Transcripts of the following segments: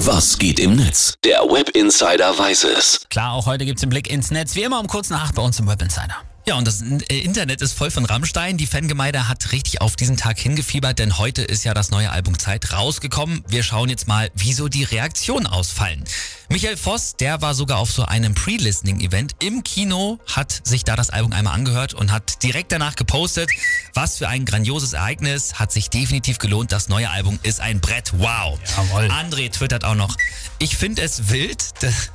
Was geht im Netz? Der Web Insider weiß es. Klar, auch heute gibt's den Blick ins Netz, wie immer um kurz nach acht bei uns im Web Insider. Ja, und das äh, Internet ist voll von Rammstein. Die Fangemeinde hat richtig auf diesen Tag hingefiebert, denn heute ist ja das neue Album Zeit rausgekommen. Wir schauen jetzt mal, wieso die Reaktionen ausfallen. Michael Voss, der war sogar auf so einem Pre-Listening-Event im Kino, hat sich da das Album einmal angehört und hat direkt danach gepostet, was für ein grandioses Ereignis, hat sich definitiv gelohnt. Das neue Album ist ein Brett. Wow. Jawohl. André twittert auch noch, ich finde es wild, dass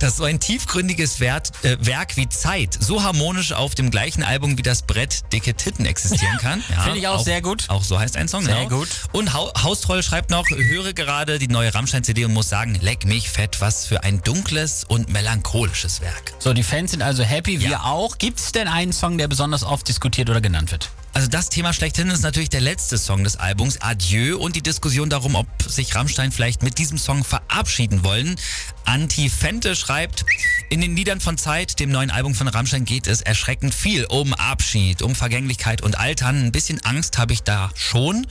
so ein tiefgründiges Wert, äh, Werk wie Zeit so harmonisch auf dem gleichen Album wie das Brett Dicke Titten existieren kann. Ja, Finde ich auch sehr gut. Auch so heißt ein Song. Sehr genau. gut. Und Hau Haustroll schreibt noch, höre gerade die neue Rammstein-CD und muss sagen, leck mich fett, was für ein dunkles und melancholisches Werk. So, die Fans sind also happy, wir Ja. auch. Gibt's denn einen Song, der besonders oft diskutiert oder genannt wird? Also das Thema schlechthin ist natürlich der letzte Song des Albums, Adieu, und die Diskussion darum, ob sich Rammstein vielleicht mit diesem Song verabschieden wollen. Anti Fente schreibt, in den Liedern von Zeit, dem neuen Album von Rammstein, geht es erschreckend viel um Abschied, um Vergänglichkeit und Altern. Ein bisschen Angst habe ich da schon.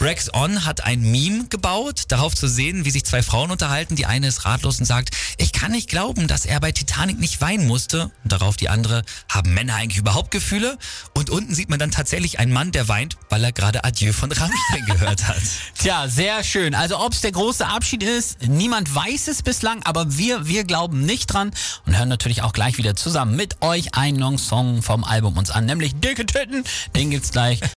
Rex On hat ein Meme gebaut, darauf zu sehen, wie sich zwei Frauen unterhalten. Die eine ist ratlos und sagt, ich kann nicht glauben, dass er bei Titanic nicht weinen musste. Und darauf die andere, haben Männer eigentlich überhaupt Gefühle? Und unten sieht man dann tatsächlich einen Mann, der weint, weil er gerade Adieu von Rammstein gehört hat. Tja, sehr schön. Also ob es der große Abschied ist, niemand weiß es bislang, aber wir, wir glauben nicht dran und hören natürlich auch gleich wieder zusammen mit euch einen neuen Song vom Album uns an, nämlich Dicke Titten. Den gibt's gleich.